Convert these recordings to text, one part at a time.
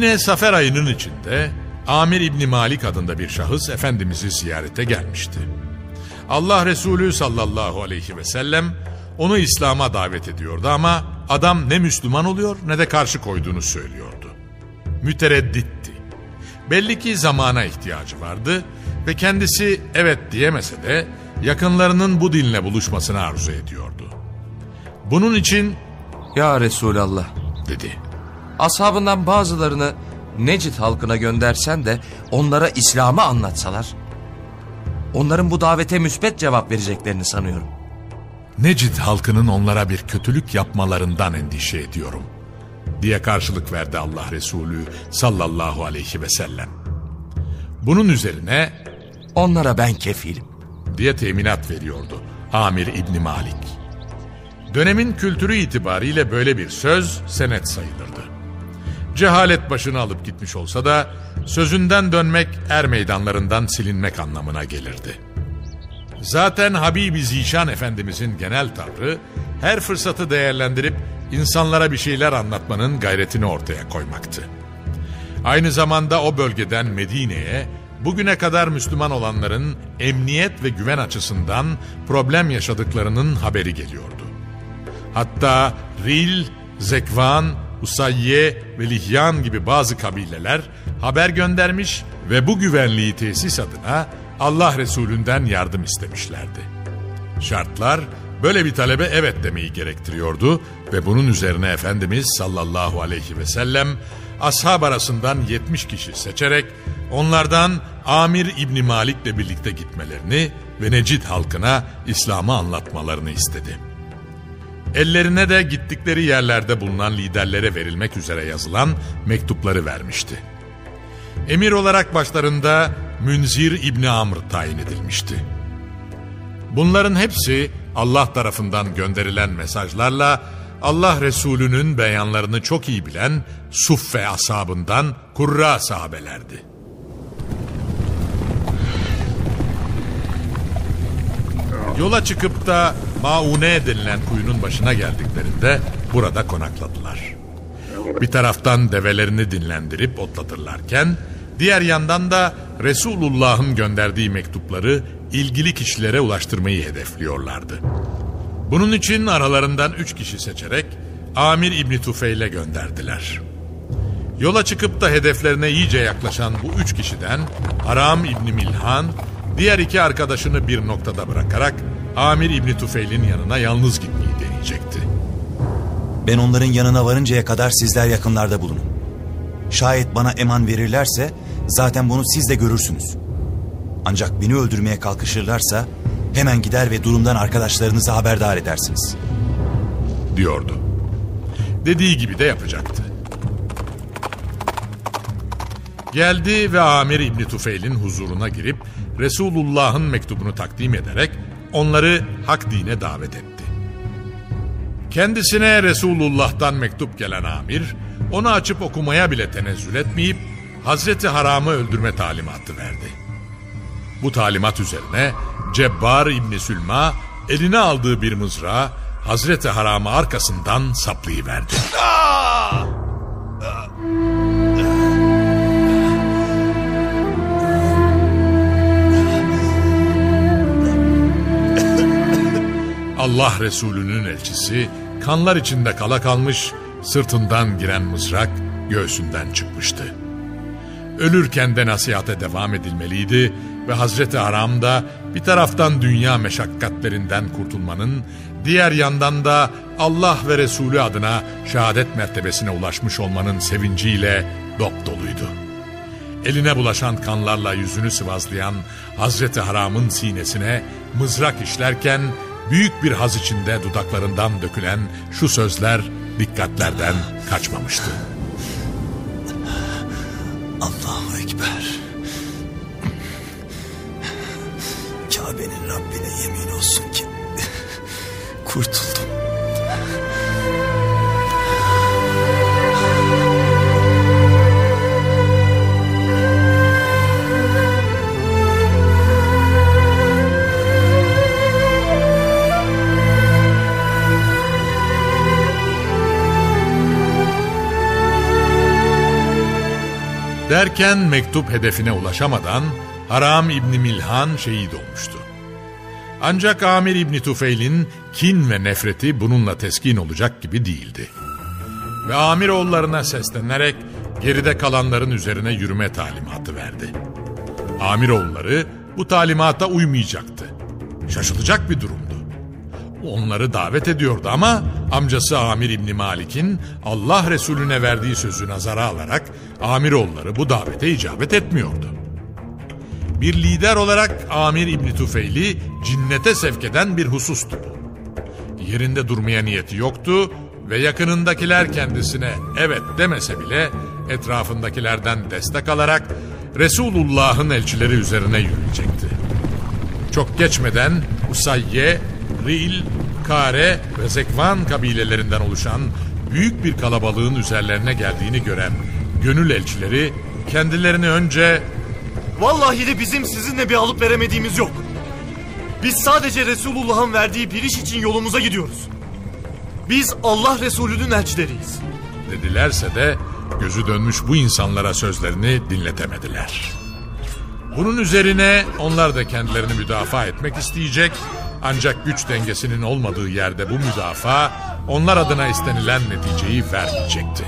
Yine Safer ayının içinde Amir İbni Malik adında bir şahıs Efendimiz'i ziyarete gelmişti. Allah Resulü sallallahu aleyhi ve sellem onu İslam'a davet ediyordu ama adam ne Müslüman oluyor ne de karşı koyduğunu söylüyordu. Müteredditti. Belli ki zamana ihtiyacı vardı ve kendisi evet diyemese de yakınlarının bu dinle buluşmasını arzu ediyordu. Bunun için Ya Resulallah, dedi. Ashabından bazılarını Necid halkına göndersen de onlara İslam'ı anlatsalar. Onların bu davete müsbet cevap vereceklerini sanıyorum. Necid halkının onlara bir kötülük yapmalarından endişe ediyorum. Diye karşılık verdi Allah Resulü sallallahu aleyhi ve sellem. Bunun üzerine Onlara ben kefilim. diye teminat veriyordu Amir İbni Malik. Dönemin kültürü itibariyle böyle bir söz senet sayılırdı. Cehalet başını alıp gitmiş olsa da sözünden dönmek er meydanlarından silinmek anlamına gelirdi. Zaten Habibi Zişan Efendimizin genel tavrı her fırsatı değerlendirip insanlara bir şeyler anlatmanın gayretini ortaya koymaktı. Aynı zamanda o bölgeden Medine'ye bugüne kadar Müslüman olanların emniyet ve güven açısından problem yaşadıklarının haberi geliyordu. Hatta Ril, Zekvan, Usayye ve Lihyan gibi bazı kabileler haber göndermiş ve bu güvenliği tesis adına Allah Resulünden yardım istemişlerdi. Şartlar böyle bir talebe evet demeyi gerektiriyordu ve bunun üzerine Efendimiz sallallahu aleyhi ve sellem ashab arasından 70 kişi seçerek onlardan Amir İbni Malik'le birlikte gitmelerini ve Necid halkına İslam'ı anlatmalarını istedi. Ellerine de gittikleri yerlerde bulunan liderlere verilmek üzere yazılan mektupları vermişti. Emir olarak başlarında Münzir İbni Amr tayin edilmişti. Bunların hepsi Allah tarafından gönderilen mesajlarla Allah Resulü'nün beyanlarını çok iyi bilen Suffe ashabından Kurra sahabelerdi. Yola çıkıp da Maune denilen kuyunun başına geldiklerinde burada konakladılar. Bir taraftan develerini dinlendirip otlatırlarken diğer yandan da Resulullah'ın gönderdiği mektupları ilgili kişilere ulaştırmayı hedefliyorlardı. Bunun için aralarından üç kişi seçerek Amir İbni Tufeil'e gönderdiler. Yola çıkıp da hedeflerine iyice yaklaşan bu üç kişiden Aram İbni Milhan diğer iki arkadaşını bir noktada bırakarak Amir İbni Tufeil'in yanına yalnız gitmeyi deneyecekti. Ben onların yanına varıncaya kadar sizler yakınlarda bulunun. Şayet bana eman verirlerse zaten bunu siz de görürsünüz. Ancak beni öldürmeye kalkışırlarsa hemen gider ve durumdan arkadaşlarınızı haberdar edersiniz. diyordu. Dediği gibi de yapacaktı. Geldi ve Amir İbni Tufeil'in huzuruna girip Resulullah'ın mektubunu takdim ederek onları hak dine davet etti. Kendisine Resulullah'tan mektup gelen amir, onu açıp okumaya bile tenezzül etmeyip Hazreti Haram'ı öldürme talimatı verdi. Bu talimat üzerine Cebbar İbni Sülma eline aldığı bir mızrağı Hazreti Haram'ı arkasından saplayıverdi. Allah Resulü'nün elçisi kanlar içinde kala kalmış, sırtından giren mızrak göğsünden çıkmıştı. Ölürken de nasihate devam edilmeliydi ve Hazreti Haram da bir taraftan dünya meşakkatlerinden kurtulmanın, diğer yandan da Allah ve Resulü adına şehadet mertebesine ulaşmış olmanın sevinciyle dop doluydu. Eline bulaşan kanlarla yüzünü sıvazlayan Hazreti Haram'ın sinesine mızrak işlerken büyük bir haz içinde dudaklarından dökülen şu sözler dikkatlerden kaçmamıştı. Allahu Ekber. Kabe'nin Rabbine yemin olsun ki kurtuldum. Derken mektup hedefine ulaşamadan Haram İbni Milhan şehit olmuştu. Ancak Amir İbni Tufeil'in kin ve nefreti bununla teskin olacak gibi değildi. Ve Amir oğullarına seslenerek geride kalanların üzerine yürüme talimatı verdi. Amir oğulları bu talimata uymayacaktı. Şaşılacak bir durumdu. Onları davet ediyordu ama amcası Amir İbni Malik'in Allah Resulüne verdiği sözü nazara alarak Amiroğulları bu davete icabet etmiyordu. Bir lider olarak Amir İbni Tufeil'i cinnete sevk eden bir husustu bu. Yerinde durmaya niyeti yoktu ve yakınındakiler kendisine evet demese bile etrafındakilerden destek alarak Resulullah'ın elçileri üzerine yürüyecekti. Çok geçmeden Usayye, Ril, Kare ve Zekvan kabilelerinden oluşan büyük bir kalabalığın üzerlerine geldiğini gören gönül elçileri kendilerini önce Vallahi de bizim sizinle bir alıp veremediğimiz yok. Biz sadece Resulullah'ın verdiği bir iş için yolumuza gidiyoruz. Biz Allah Resulü'nün elçileriyiz. dedilerse de gözü dönmüş bu insanlara sözlerini dinletemediler. Bunun üzerine onlar da kendilerini müdafaa etmek isteyecek ancak güç dengesinin olmadığı yerde bu müdafaa onlar adına istenilen neticeyi vermeyecekti.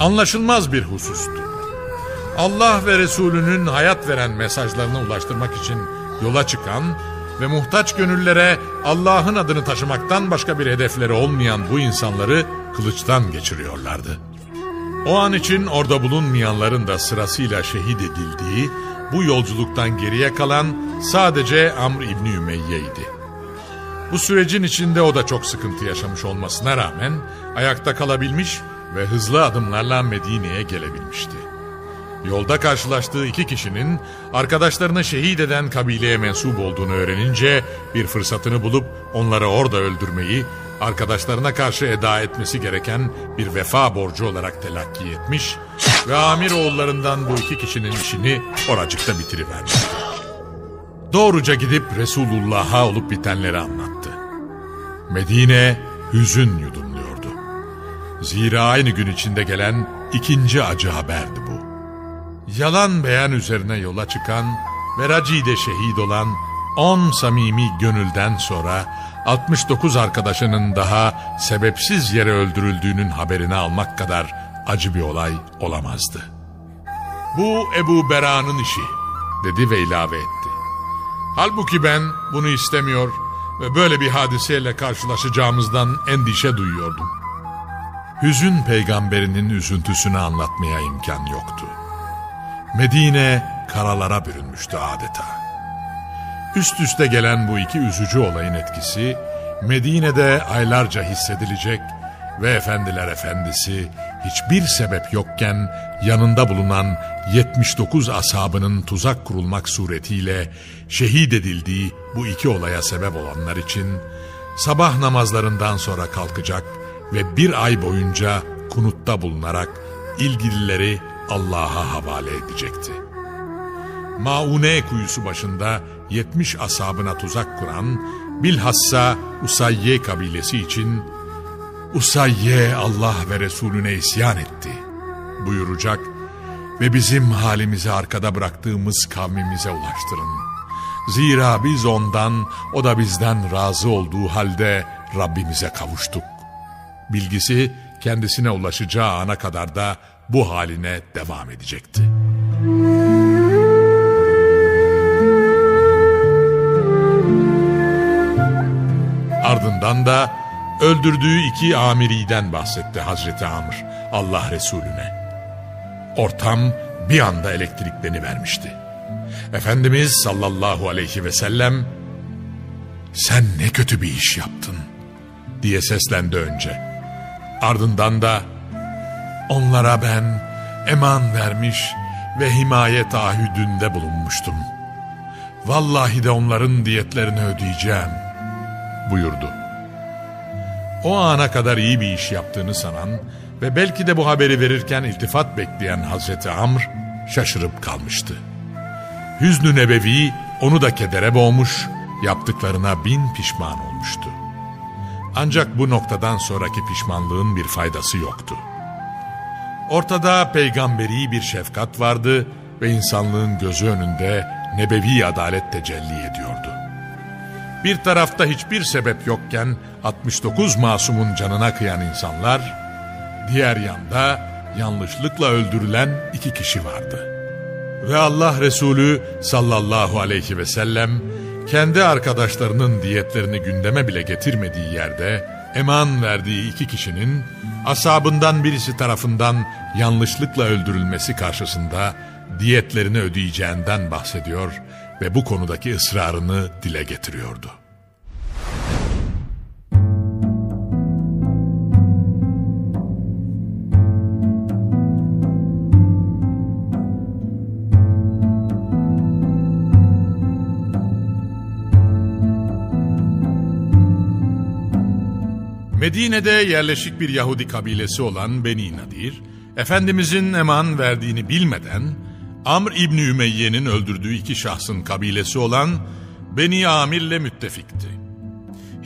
Anlaşılmaz bir husustu. Allah ve Resulünün hayat veren mesajlarını ulaştırmak için yola çıkan ve muhtaç gönüllere Allah'ın adını taşımaktan başka bir hedefleri olmayan bu insanları kılıçtan geçiriyorlardı. O an için orada bulunmayanların da sırasıyla şehit edildiği bu yolculuktan geriye kalan sadece Amr İbni Ümeyye'ydi. Bu sürecin içinde o da çok sıkıntı yaşamış olmasına rağmen ayakta kalabilmiş ve hızlı adımlarla Medine'ye gelebilmişti. Yolda karşılaştığı iki kişinin arkadaşlarını şehit eden kabileye mensup olduğunu öğrenince bir fırsatını bulup onları orada öldürmeyi arkadaşlarına karşı eda etmesi gereken bir vefa borcu olarak telakki etmiş ve amir oğullarından bu iki kişinin işini oracıkta bitirivermişti. Doğruca gidip Resulullah'a olup bitenleri anlattı. Medine hüzün yudumluyordu. Zira aynı gün içinde gelen ikinci acı haberdi bu. Yalan beyan üzerine yola çıkan ve Raci'de şehit olan 10 samimi gönülden sonra 69 arkadaşının daha sebepsiz yere öldürüldüğünün haberini almak kadar acı bir olay olamazdı. Bu Ebu Bera'nın işi dedi ve ilave etti. Halbuki ben bunu istemiyor ve böyle bir hadiseyle karşılaşacağımızdan endişe duyuyordum. Hüzün peygamberinin üzüntüsünü anlatmaya imkan yoktu. Medine karalara bürünmüştü adeta. Üst üste gelen bu iki üzücü olayın etkisi Medine'de aylarca hissedilecek ve efendiler efendisi hiçbir sebep yokken yanında bulunan 79 ashabının tuzak kurulmak suretiyle şehit edildiği bu iki olaya sebep olanlar için sabah namazlarından sonra kalkacak ve bir ay boyunca kunutta bulunarak ilgilileri Allah'a havale edecekti. Maune kuyusu başında 70 asabına tuzak kuran bilhassa Usayye kabilesi için Usayye Allah ve Resulüne isyan etti buyuracak ve bizim halimizi arkada bıraktığımız kavmimize ulaştırın. Zira biz ondan, o da bizden razı olduğu halde Rabbimize kavuştuk. Bilgisi kendisine ulaşacağı ana kadar da bu haline devam edecekti. Ardından da öldürdüğü iki amiriden bahsetti Hazreti Amr Allah Resulüne. Ortam bir anda elektriklerini vermişti. Efendimiz sallallahu aleyhi ve sellem sen ne kötü bir iş yaptın diye seslendi önce. Ardından da onlara ben eman vermiş ve himaye taahhüdünde bulunmuştum. Vallahi de onların diyetlerini ödeyeceğim buyurdu. O ana kadar iyi bir iş yaptığını sanan ve belki de bu haberi verirken iltifat bekleyen Hazreti Amr şaşırıp kalmıştı. Hüznü Nebevi onu da kedere boğmuş, yaptıklarına bin pişman olmuştu. Ancak bu noktadan sonraki pişmanlığın bir faydası yoktu. Ortada peygamberi bir şefkat vardı ve insanlığın gözü önünde nebevi adalet tecelli ediyordu. Bir tarafta hiçbir sebep yokken 69 masumun canına kıyan insanlar, diğer yanda yanlışlıkla öldürülen iki kişi vardı. Ve Allah Resulü sallallahu aleyhi ve sellem kendi arkadaşlarının diyetlerini gündeme bile getirmediği yerde eman verdiği iki kişinin asabından birisi tarafından yanlışlıkla öldürülmesi karşısında diyetlerini ödeyeceğinden bahsediyor ve bu konudaki ısrarını dile getiriyordu. Medine'de yerleşik bir Yahudi kabilesi olan Beni Nadir, Efendimizin eman verdiğini bilmeden Amr İbni Ümeyye'nin öldürdüğü iki şahsın kabilesi olan Beni Amir'le müttefikti.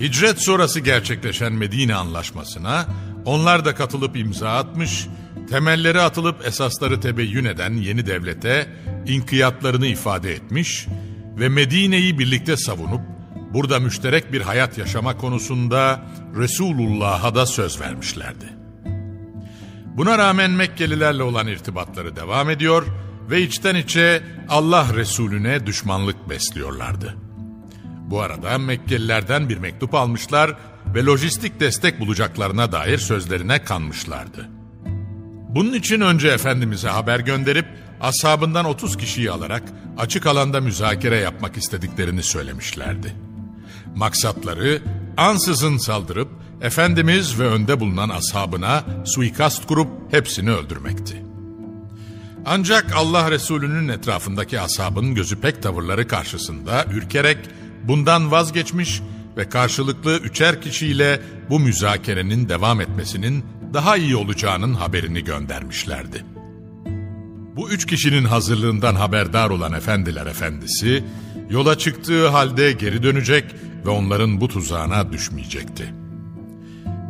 Hicret sonrası gerçekleşen Medine anlaşmasına onlar da katılıp imza atmış, temelleri atılıp esasları tebeyyün eden yeni devlete inkiyatlarını ifade etmiş ve Medine'yi birlikte savunup burada müşterek bir hayat yaşama konusunda Resulullah'a da söz vermişlerdi. Buna rağmen Mekkelilerle olan irtibatları devam ediyor ve içten içe Allah Resulüne düşmanlık besliyorlardı. Bu arada Mekkelilerden bir mektup almışlar ve lojistik destek bulacaklarına dair sözlerine kanmışlardı. Bunun için önce Efendimiz'e haber gönderip ashabından 30 kişiyi alarak açık alanda müzakere yapmak istediklerini söylemişlerdi. Maksatları ansızın saldırıp Efendimiz ve önde bulunan ashabına suikast kurup hepsini öldürmekti. Ancak Allah Resulü'nün etrafındaki ashabın gözü pek tavırları karşısında ürkerek bundan vazgeçmiş ve karşılıklı üçer kişiyle bu müzakerenin devam etmesinin daha iyi olacağının haberini göndermişlerdi. Bu üç kişinin hazırlığından haberdar olan efendiler efendisi, yola çıktığı halde geri dönecek ve onların bu tuzağına düşmeyecekti.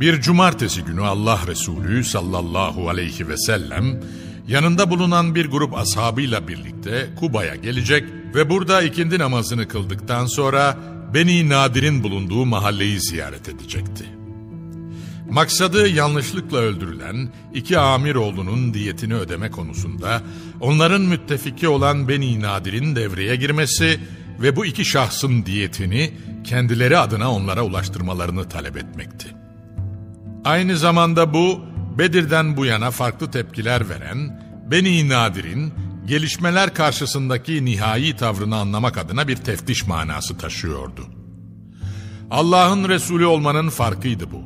Bir cumartesi günü Allah Resulü sallallahu aleyhi ve sellem yanında bulunan bir grup ashabıyla birlikte Kuba'ya gelecek ve burada ikindi namazını kıldıktan sonra Beni Nadir'in bulunduğu mahalleyi ziyaret edecekti. Maksadı yanlışlıkla öldürülen iki amir oğlunun diyetini ödeme konusunda onların müttefiki olan Beni Nadir'in devreye girmesi ve bu iki şahsın diyetini kendileri adına onlara ulaştırmalarını talep etmekti. Aynı zamanda bu Bedir'den bu yana farklı tepkiler veren Beni Nadir'in gelişmeler karşısındaki nihai tavrını anlamak adına bir teftiş manası taşıyordu. Allah'ın Resulü olmanın farkıydı bu.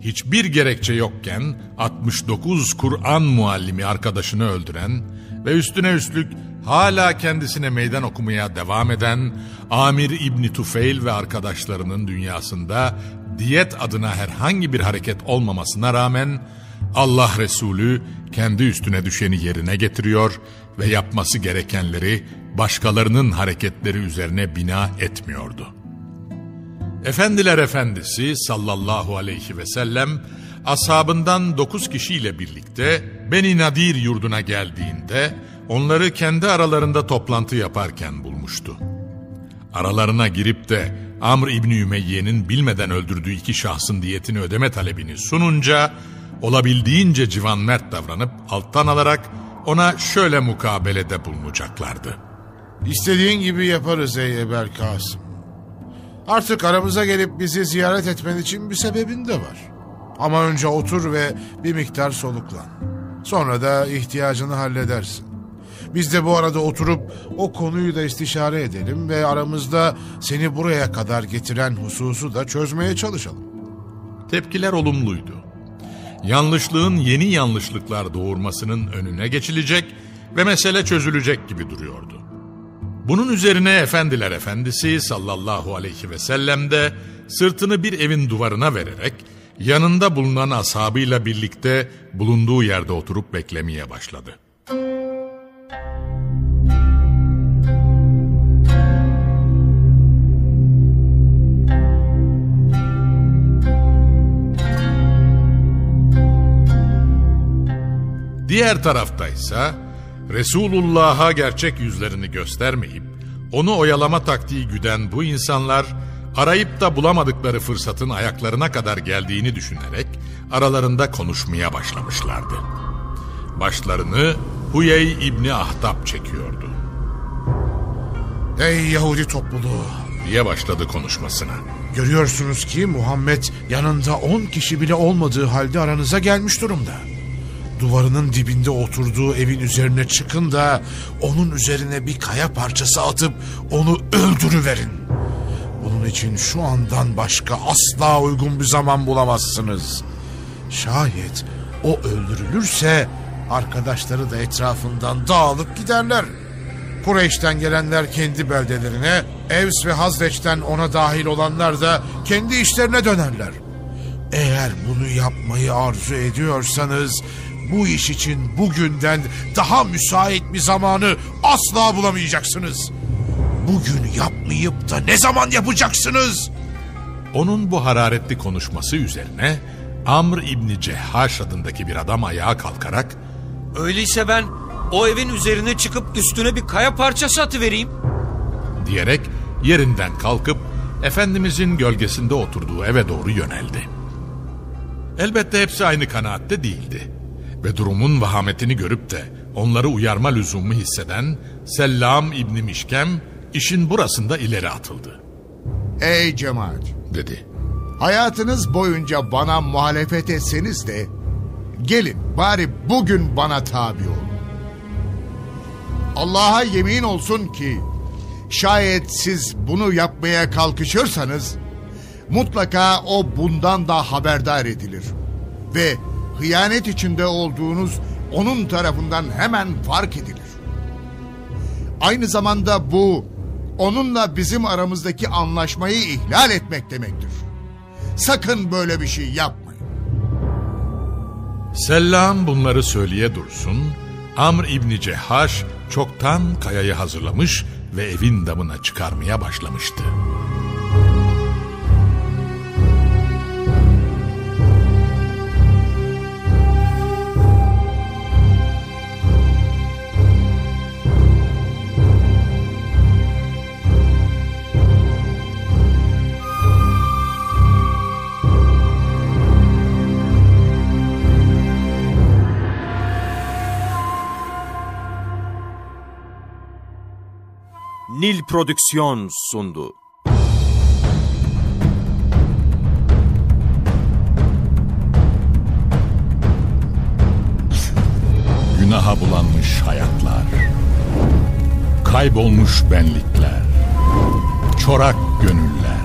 Hiçbir gerekçe yokken 69 Kur'an muallimi arkadaşını öldüren ve üstüne üstlük hala kendisine meydan okumaya devam eden Amir İbni Tufeil ve arkadaşlarının dünyasında diyet adına herhangi bir hareket olmamasına rağmen Allah Resulü kendi üstüne düşeni yerine getiriyor ve yapması gerekenleri başkalarının hareketleri üzerine bina etmiyordu. Efendiler Efendisi sallallahu aleyhi ve sellem ashabından dokuz kişiyle birlikte Beni Nadir yurduna geldiğinde onları kendi aralarında toplantı yaparken bulmuştu. Aralarına girip de Amr İbni Ümeyye'nin bilmeden öldürdüğü iki şahsın diyetini ödeme talebini sununca olabildiğince civan mert davranıp alttan alarak ona şöyle mukabelede bulunacaklardı. İstediğin gibi yaparız ey Eber Kasım. Artık aramıza gelip bizi ziyaret etmen için bir sebebin de var. Ama önce otur ve bir miktar soluklan. Sonra da ihtiyacını halledersin. Biz de bu arada oturup o konuyu da istişare edelim ve aramızda seni buraya kadar getiren hususu da çözmeye çalışalım. Tepkiler olumluydu. Yanlışlığın yeni yanlışlıklar doğurmasının önüne geçilecek ve mesele çözülecek gibi duruyordu. Bunun üzerine Efendiler Efendisi sallallahu aleyhi ve sellem de sırtını bir evin duvarına vererek yanında bulunan ashabıyla birlikte bulunduğu yerde oturup beklemeye başladı. Diğer taraftaysa Resulullah'a gerçek yüzlerini göstermeyip onu oyalama taktiği güden bu insanlar arayıp da bulamadıkları fırsatın ayaklarına kadar geldiğini düşünerek aralarında konuşmaya başlamışlardı. Başlarını Huyey İbni Ahtap çekiyordu Ey Yahudi topluluğu! diye başladı konuşmasına. Görüyorsunuz ki Muhammed yanında on kişi bile olmadığı halde aranıza gelmiş durumda. Duvarının dibinde oturduğu evin üzerine çıkın da onun üzerine bir kaya parçası atıp onu öldürüverin. Bunun için şu andan başka asla uygun bir zaman bulamazsınız. Şayet o öldürülürse arkadaşları da etrafından dağılıp giderler. Kureyş'ten gelenler kendi beldelerine, Evs ve Hazreç'ten ona dahil olanlar da kendi işlerine dönerler. Eğer bunu yapmayı arzu ediyorsanız bu iş için bugünden daha müsait bir zamanı asla bulamayacaksınız. Bugün yapmayıp da ne zaman yapacaksınız? Onun bu hararetli konuşması üzerine Amr İbni Cehhaş adındaki bir adam ayağa kalkarak Öyleyse ben o evin üzerine çıkıp üstüne bir kaya parçası atıvereyim. diyerek yerinden kalkıp Efendimizin gölgesinde oturduğu eve doğru yöneldi. Elbette hepsi aynı kanaatte değildi. Ve durumun vahametini görüp de onları uyarma lüzumu hisseden Sellam İbni Mişkem işin burasında ileri atıldı. Ey cemaat! Dedi. Hayatınız boyunca bana muhalefet etseniz de gelin bari bugün bana tabi olun. Allah'a yemin olsun ki şayet siz bunu yapmaya kalkışırsanız mutlaka o bundan da haberdar edilir. Ve hıyanet içinde olduğunuz onun tarafından hemen fark edilir. Aynı zamanda bu onunla bizim aramızdaki anlaşmayı ihlal etmek demektir. Sakın böyle bir şey yapmayın. Sellam bunları söyleye dursun, Amr İbni Cehhaş çoktan kayayı hazırlamış ve evin damına çıkarmaya başlamıştı. Nil Prodüksiyon sundu. Günaha bulanmış hayatlar, kaybolmuş benlikler, çorak gönüller,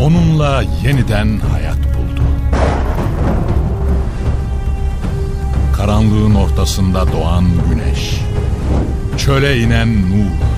onunla yeniden hayat buldu. Karanlığın ortasında doğan güneş, çöle inen nur,